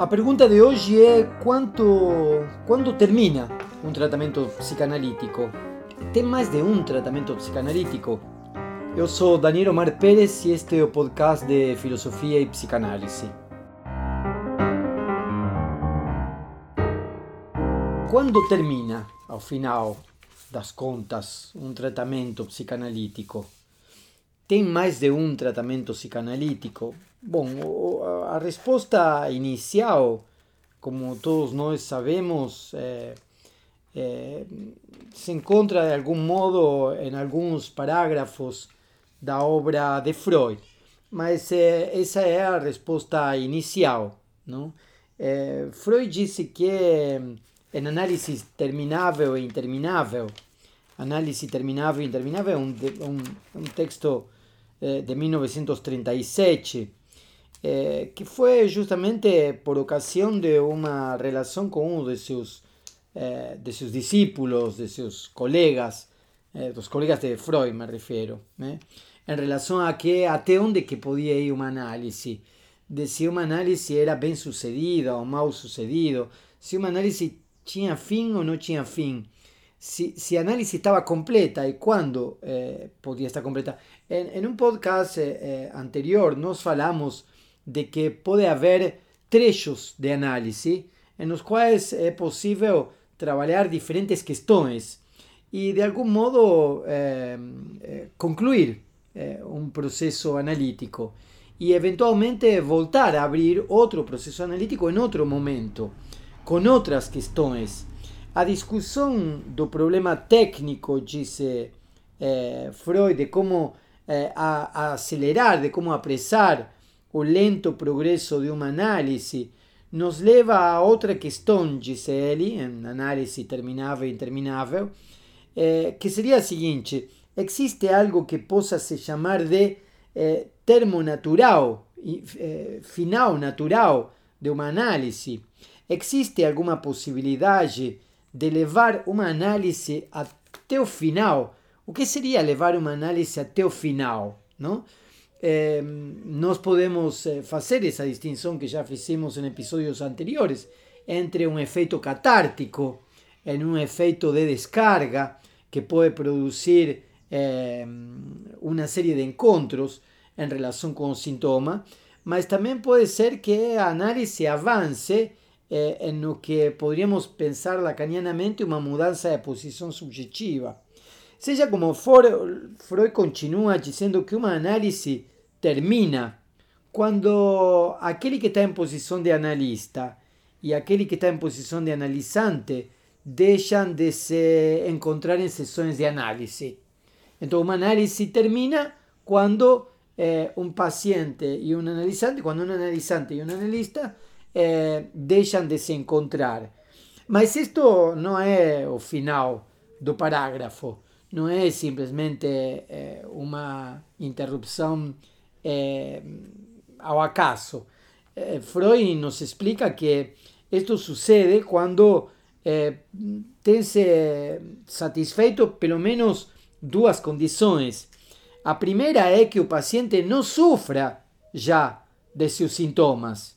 A pergunta de hoje é quanto, quando termina um tratamento psicanalítico? Tem mais de um tratamento psicanalítico? Eu sou Daniel Omar Pérez e este é o podcast de Filosofia e Psicanálise. Quando termina, ao final das contas, um tratamento psicanalítico? Tem mais de um tratamento psicanalítico? Bom, a resposta inicial, como todos nós sabemos, se encontra de algum modo em alguns parágrafos da obra de Freud. Mas é, essa é a resposta inicial. Não? Freud disse que em análise terminável e interminável, análise terminável e interminável é um, um, um texto de 1937 eh, que foi justamente por ocasião de uma relação com um de seus, eh, de seus discípulos, de seus colegas, eh, dos colegas de Freud me refiro, né? em relação a que até onde que podia ir uma análise, de se uma análise era bem sucedida ou mal sucedido, se uma análise tinha fim ou não tinha fim, se, se a análise estava completa e quando eh, podia estar completa. Em, em um podcast eh, anterior nós falamos de que pode haver trechos de análise nos quais é possível trabalhar diferentes questões e de algum modo eh, eh, concluir eh, um processo analítico e eventualmente voltar a abrir outro processo analítico em outro momento, com outras questões. A discussão do problema técnico, disse Freud, de como acelerar, de como apressar o lento progresso de uma análise nos leva a outra questão, disse ele, em análise terminável e interminável, eh, que seria a seguinte: existe algo que possa se chamar de eh, termo natural, eh, final natural de uma análise? Existe alguma possibilidade de levar uma análise até o final? O que seria levar uma análise até o final? Não? Eh, nós podemos eh, fazer essa distinção que já fizemos em episódios anteriores entre um efeito catártico e um efeito de descarga que pode produzir eh, uma série de encontros relação com o sintoma, mas também pode ser que a análise avance eh, em no que poderíamos pensar lacanianamente uma mudança de posição subjetiva. Seja como Freud continua dizendo que uma análise termina quando aquele que está em posição de analista e aquele que está em posição de analisante deixam de se encontrar em sessões de análise. Então, uma análise termina quando eh, um paciente e um analisante, quando um analisante e um analista eh, deixam de se encontrar. Mas isto não é o final do parágrafo, não é simplesmente eh, uma interrupção eh, ao acaso. Eh, Freud nos explica que isto sucede quando eh, tem-se satisfeito pelo menos duas condições. A primeira é que o paciente não sofra já de seus sintomas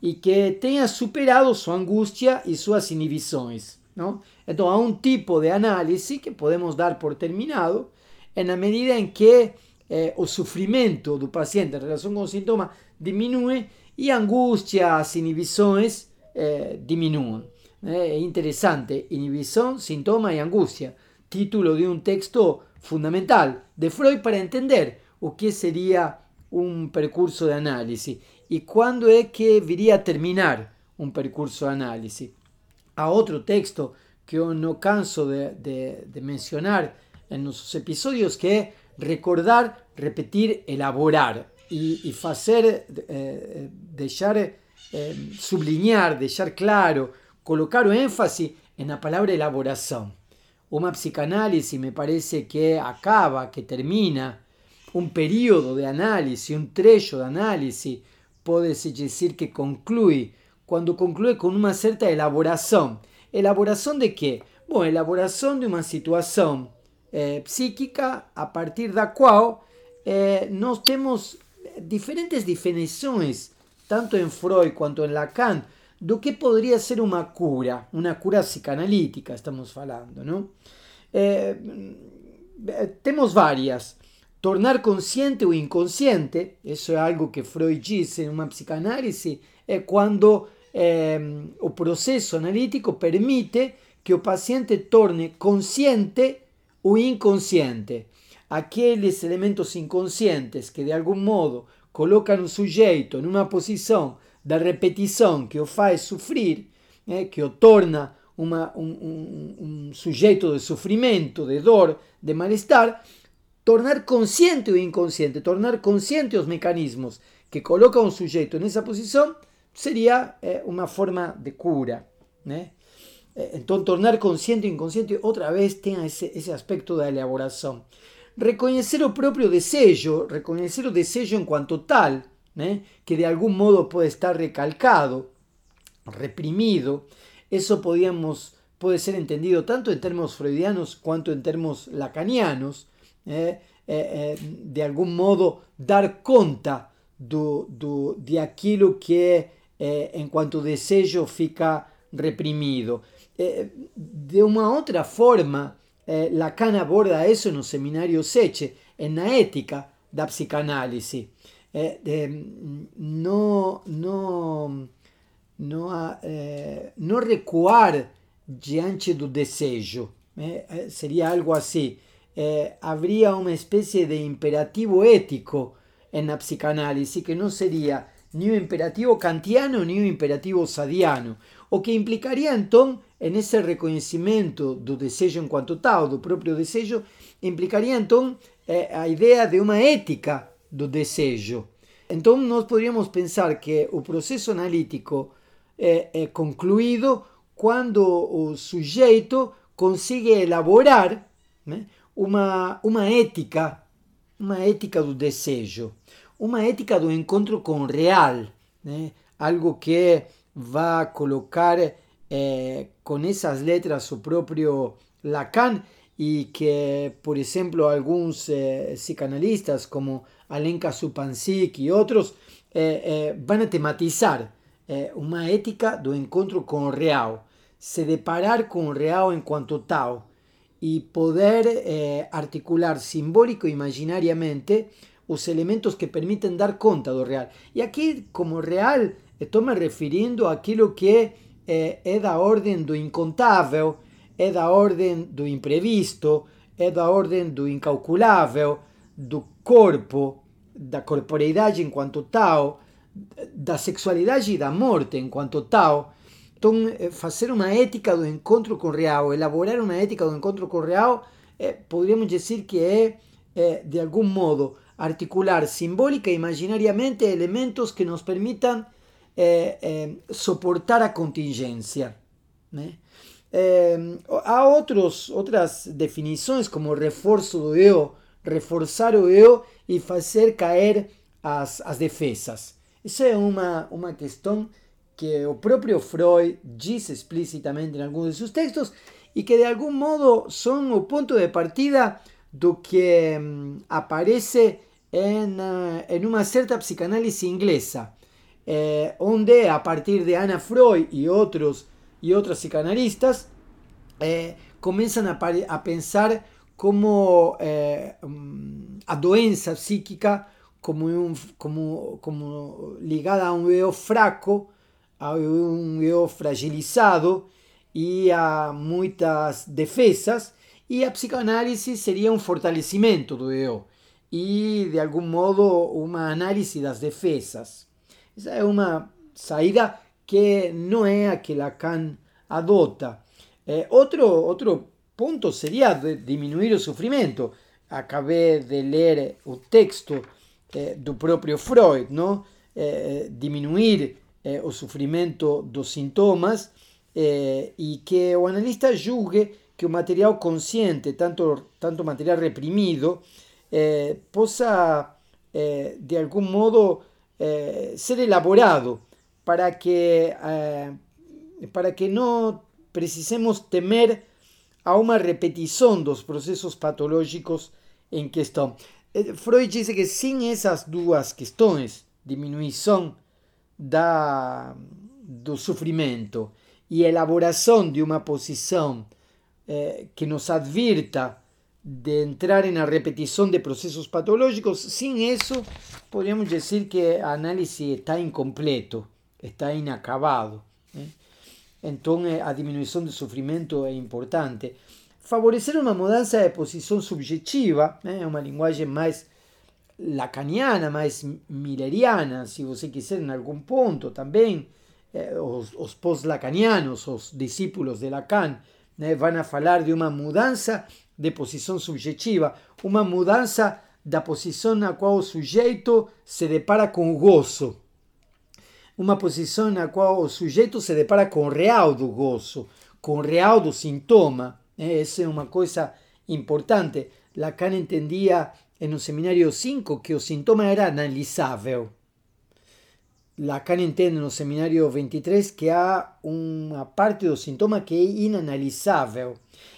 e que tenha superado sua angústia e suas inibições. Não? Então, há um tipo de análise que podemos dar por terminado na medida em que eh, o sofrimento do paciente em relação com o sintoma diminui e a angústia, as inibições eh, diminuem. É interessante, sintoma e. Título de um texto fundamental de Freud para entender o que seria um percurso de análise e quando é que viria a terminar um percurso de análise. Há outro texto que eu não canso de, mencionar em nossos episódios que recordar, repetir, elaborar y, hacer, eh, dejar eh, sublinhar, deixar claro, colocar o énfasis en la palabra elaboración. Una psicanálisis me parece que acaba, que termina un periodo de análisis, un trecho de análisis, puede decir que concluye, cuando concluye con una cierta elaboración. ¿Elaboración de qué? Bueno, elaboración de una situación eh, psíquica a partir da qual eh, nós temos diferentes definições, tanto em Freud quanto em Lacan, do que poderia ser uma cura, uma cura psicanalítica, estamos falando, não? É, temos várias. Tornar consciente o inconsciente, isso é algo que Freud disse em uma psicanálise, é quando é, o processo analítico permite que o paciente torne consciente o inconsciente. Aqueles elementos inconscientes que de algum modo colocam o sujeito numa posição da repetição que o faz sofrer, né, que o torna uma, um, um, um, sujeito de sofrimento, de dor, de mal-estar, tornar consciente o inconsciente, tornar consciente os mecanismos que colocam o sujeito nessa posição, seria é, uma forma de cura. Né? Então, tornar consciente o inconsciente, outra vez, tem esse, esse aspecto da elaboração. Reconhecer o próprio desejo, reconhecer o desejo enquanto tal, né? que de algum modo pode estar recalcado, reprimido, eso podíamos, puede ser entendido tanto en términos freudianos cuanto en términos lacanianos, eh, eh, eh, de algún modo dar conta do, do, de aquilo que en cuanto desejo fica reprimido. De una otra forma, Lacan aborda eso en los seminarios Seche, en la ética da psicanálisis. no, no, no, eh, no recuar diante do desejo. Eh, seria algo assim. Eh, haveria uma espécie de imperativo ético na psicanálise que não seria nem o imperativo kantiano nem o imperativo sadiano, o que implicaria então, nesse reconhecimento do desejo enquanto tal, do próprio desejo, implicaria então a ideia de uma ética do desejo. Então nós poderíamos pensar que o processo analítico é, é concluído quando o sujeito consegue elaborar né, uma, uma ética, uma ética do desejo, uma ética do encontro com o real, né, algo que vai colocar é, com essas letras o próprio Lacan e que, por exemplo, alguns eh, psicanalistas como Alenka Supansik e outros eh, eh, vão tematizar é, uma ética do encontro com o real, se deparar com o real enquanto tal e poder articular simbólico e imaginariamente os elementos que permitem dar conta do real. E aqui, como real, estou me referindo àquilo que é, é da ordem do incontável, é da ordem do imprevisto, é da ordem do incalculável, do corpo, da corporeidade enquanto tal, da sexualidade e da morte enquanto tal. Então, eh, fazer uma ética do encontro com o real, elaborar uma ética do encontro com o real, é, poderíamos dizer que é, é, de algum modo, articular simbólica e imaginariamente elementos que nos permitam é, é, suportar a contingência. Né? Há outros, outras definições, como reforço do eu, reforçar o eu e fazer cair as, as defesas. Isso é uma, uma questão que o próprio Freud diz explicitamente em alguns de seus textos e que de algum modo são o ponto de partida do que um, aparece em, uh, em uma certa psicanálise inglesa, eh, onde a partir de Anna Freud outros e outras psicanalistas eh, começam a, pensar como eh, um, a doença psíquica como, como, ligada a um eu fraco, a um eu fragilizado e a muitas defesas, e a psicanálise seria um fortalecimento do eu e, de algum modo, uma análise das defesas. Essa é uma saída que não é a que Lacan adota. É, outro, outro ponto seria diminuir o sofrimento. Acabei de ler o texto eh, do próprio Freud, não? Eh, diminuir eh, o sofrimento dos sintomas eh, e que o analista julgue que o material consciente, tanto, tanto material reprimido, eh, possa eh, de algum modo ser elaborado para que, para que não precisemos temer a uma repetição dos processos patológicos em questão. Eh, Freud dice que sin esas dos questões, diminuição da, do sofrimento e elaboração de uma posição eh, que nos advirta de entrar em a repetição de processos patológicos, sem isso, podemos dizer que a análise está incompleto, está inacabado. Né? Então, a diminuição do sofrimento é importante. Favorecer uma mudança de posição subjetiva, né? é uma linguagem mais lacaniana, mais milleriana, se você quiser, em algum ponto também. Eh, os, os pós-lacanianos, os discípulos de Lacan, né, a falar de uma mudança de posição subjetiva, uma mudança da posição na qual o sujeito se depara com o gozo, uma posição na qual o sujeito se depara com o real do gozo, com o real do sintoma. Né? Essa é uma coisa importante. Lacan entendia no seminário 5 que o sintoma era analisável. Lacan entende no seminário 23 que há uma parte do sintoma que é inanalisável.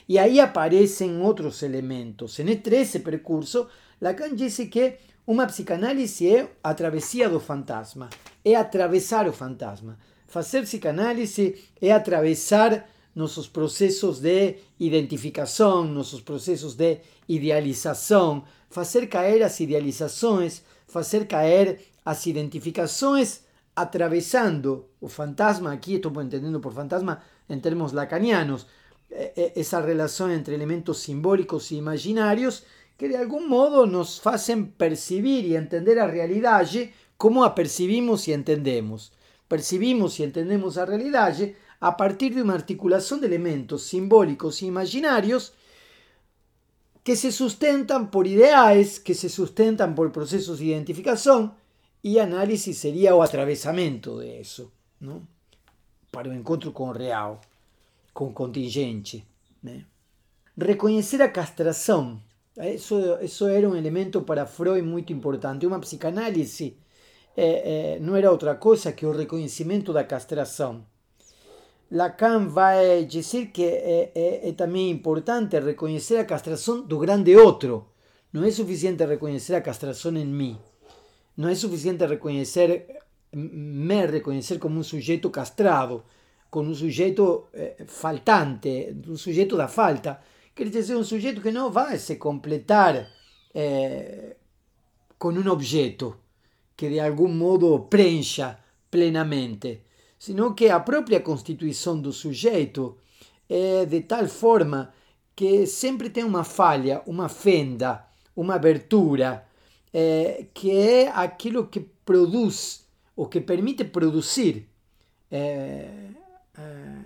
E aí aparecem outros elementos. Nesse percurso, Lacan disse que uma psicanálise é a travessia do fantasma, é atravessar o fantasma. Fazer psicanálise é atravessar nossos processos de identificação, nossos processos de idealização, fazer cair as idealizações, fazer cair as identificações atravessando o fantasma, aqui estou entendendo por fantasma em termos lacanianos, essa relação entre elementos simbólicos e imaginários que de algum modo nos fazem percibir e entender a realidade como a percibimos e entendemos. Percibimos e entendemos a realidade a partir de uma articulação de elementos simbólicos e imaginários que se sustentan por ideais, que se sustentan por processos de identificação, e análise seria o atravessamento de isso, não? para o encontro com o real, com o contingente. Né? Reconhecer a castração, isso, isso era um elemento para Freud muito importante. Uma psicanálise é, não era outra coisa que o reconhecimento da castração. Lacan vai dizer que é também importante reconhecer a castração do grande outro. Não é suficiente reconhecer a castração em mim no es suficiente reconocer, me reconocer como un sujeto castrado, con un sujeto eh, faltante, un sujeto da falta. Quiere decir un sujeto que no va a se completar eh, con un objeto que de algún modo preencha plenamente, sino que a propia constituição do sujeito é de tal forma que sempre tem uma falha, uma fenda, uma abertura, é, que é aquilo que produz, ou que permite produzir é, é,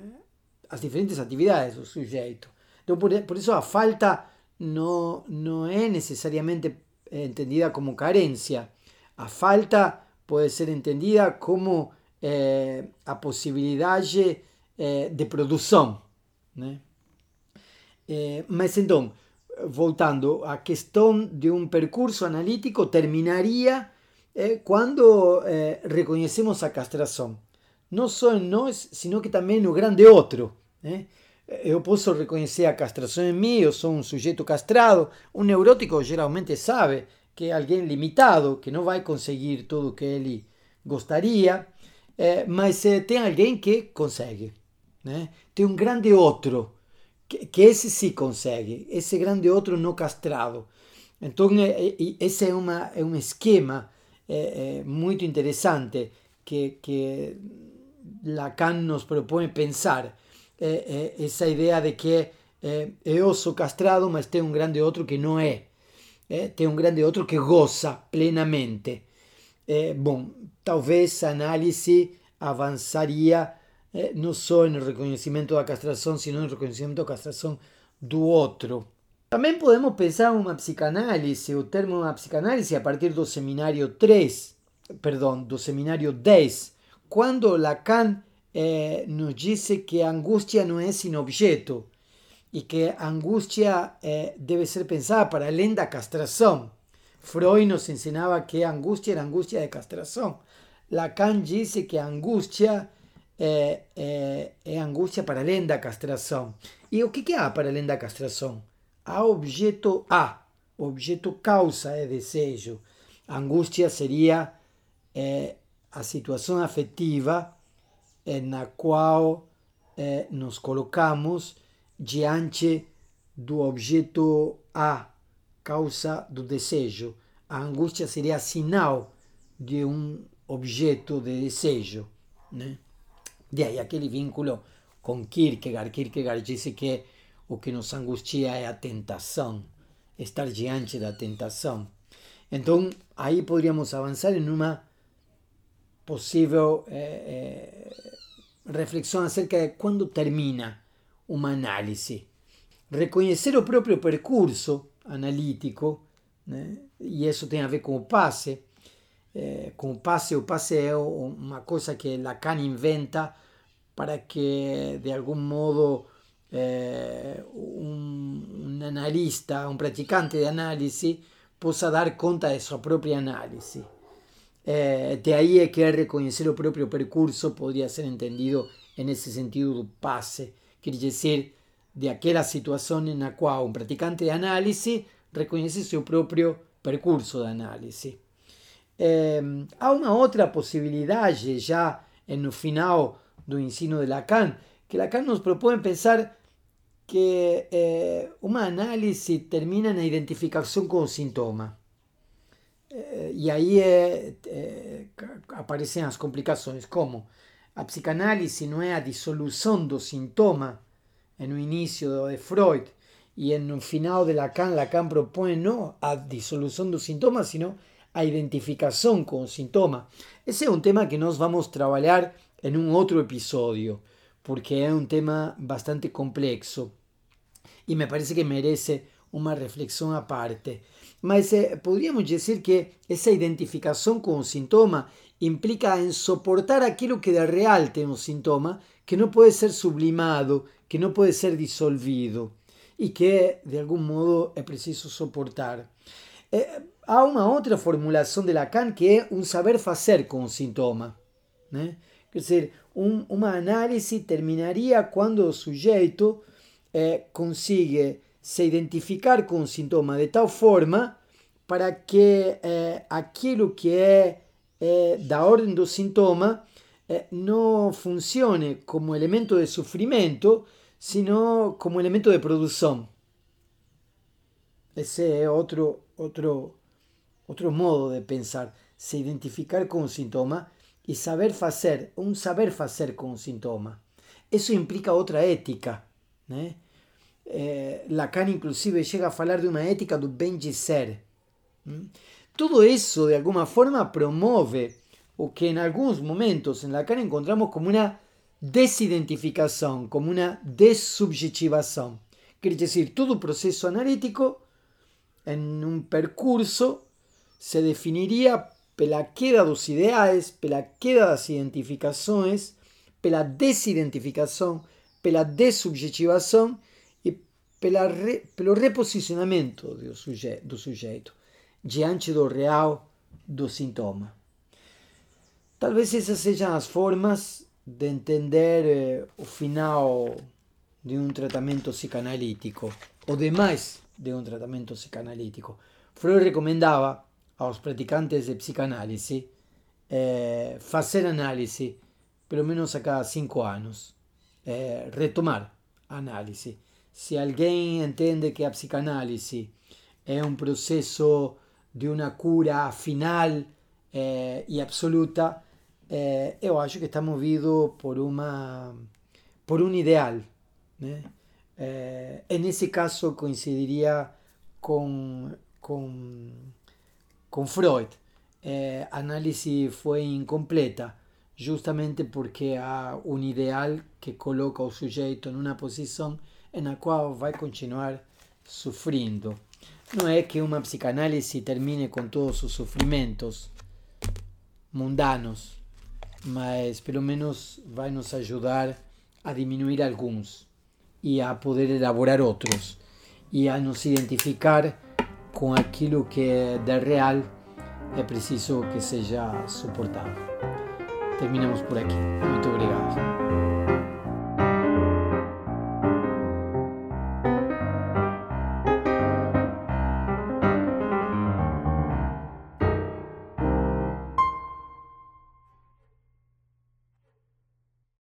as diferentes atividades do sujeito. Então, por, por isso, a falta não, não é necessariamente entendida como carência. A falta pode ser entendida como é, a possibilidade é, de produção. Né? Voltando, a questão de um percurso analítico terminaria eh, quando eh, reconhecemos a castração. Não só em nós, sino que também no grande outro. Né? Eu posso reconhecer a castração em mim, eu sou um sujeito castrado. Um neurótico geralmente sabe que é alguém limitado, que não vai conseguir tudo o que ele gostaria, eh, mas eh, tem alguém que consegue. Né? Tem um grande outro que, esse sim consegue, esse grande outro não castrado. Então, esse é, uma, é um esquema é, muito interessante que, que Lacan nos propõe pensar. Essa ideia de que eu castrado, mas tem um grande outro que é. é tem um grande outro que goza plenamente. Bom, talvez a análise avançaria eh, não só no reconhecimento da castração, sino no reconhecimento da castração do outro. Também podemos pensar uma psicanálise, o termo uma psicanálise a partir do seminário 3, perdão, do seminário 10, quando Lacan eh, nos disse que a angústia não é sem objeto e que a angústia eh, deve ser pensada para além da castração. Freud nos ensinava que a angústia era angústia de castração. Lacan disse que a angústia é, é, é angústia para além da castração. E o que, que há para além da castração? Há objeto A. Objeto causa é desejo. A angústia seria é, a situação afetiva na qual é, nos colocamos diante do objeto A, causa do desejo. A angústia seria sinal de um objeto de desejo. Né? De aí aquele vínculo com Kierkegaard. Kierkegaard disse que o que nos angustia é a tentação, estar diante da tentação. Então, aí poderíamos avançar em uma possível é, é, reflexão acerca de quando termina uma análise. Reconhecer o próprio percurso analítico, né? e isso tem a ver com o passe. É, com o passe, o passe é uma coisa que Lacan inventa para que, de algum modo, um, um analista, um praticante de análise, possa dar conta de sua própria análise. Eh, de ahí es que reconocer el propio percurso podría ser entendido en ese sentido do pase, quiere decir, de aquella situación en la cual un practicante de análisis reconoce su propio percurso de análisis. Eh, hay una otra posibilidad ya en el final del ensino de Lacan, que Lacan nos propone pensar que eh, una análisis termina en la identificación con el síntoma. Eh, e aí é, é, aparecem as complicações, como a psicanálise não é a dissolução do sintoma no início de Freud e no final de Lacan, Lacan propõe não a dissolução do sintoma, sino a identificação com o sintoma. Esse é um tema que nós vamos trabalhar em um outro episódio, porque é um tema bastante complexo e me parece que merece uma reflexão à parte. Mas eh, podríamos decir que esa identificación con un síntoma implica en soportar aquello que de real tiene un síntoma, que no puede ser sublimado, que no puede ser disolvido y que de algún modo es preciso soportar. Eh, hay una otra formulación de Lacan que es un saber hacer con un síntoma. ¿eh? Es decir, un, una análisis terminaría cuando el sujeto eh, consigue se identificar com o sintoma de tal forma para que é, aquilo que é, é, da ordem do sintoma é, não funcione como elemento de sofrimento, sino como elemento de. Esse é outro, outro, outro modo de pensar, se identificar com o sintoma e saber fazer, um saber fazer com o sintoma. Isso implica outra ética, né? Eh, Lacan inclusive llega a hablar de una ética del bem ser. Todo eso de alguna forma promueve o que en algunos momentos en Lacan encontramos como una desidentificación, como una desubjetivación. Quiere decir, todo proceso analítico en un percurso se definiría pela queda dos ideales, pela queda das identificaciones, pela desidentificación, pela desubjetivación pela re, pelo reposicionamento do, suje, do sujeito diante do real do sintoma. Talvez essas sejam as formas de entender eh, o final de um tratamento psicanalítico, ou demais de um tratamento psicanalítico. Freud recomendava aos praticantes de psicanálise eh, fazer análise pelo menos a cada cinco anos, eh, retomar a análise se alguém entende que a psicanálise é um processo de uma cura final eh, e absoluta, eu acho que está movido por uma por um ideal. Né? Eh, nesse caso coincidiria com, com, com Freud. Eh, a análise foi incompleta justamente porque há um ideal que coloca o sujeito numa posição en la cual va a continuar sufriendo. No es que una psicanálisis termine con todos sus sufrimientos mundanos, mas pelo menos va a nos ayudar a disminuir algunos y a poder elaborar otros y a nos identificar con aquello que de real es preciso que sea soportado. Terminamos por aquí. Muito obrigado.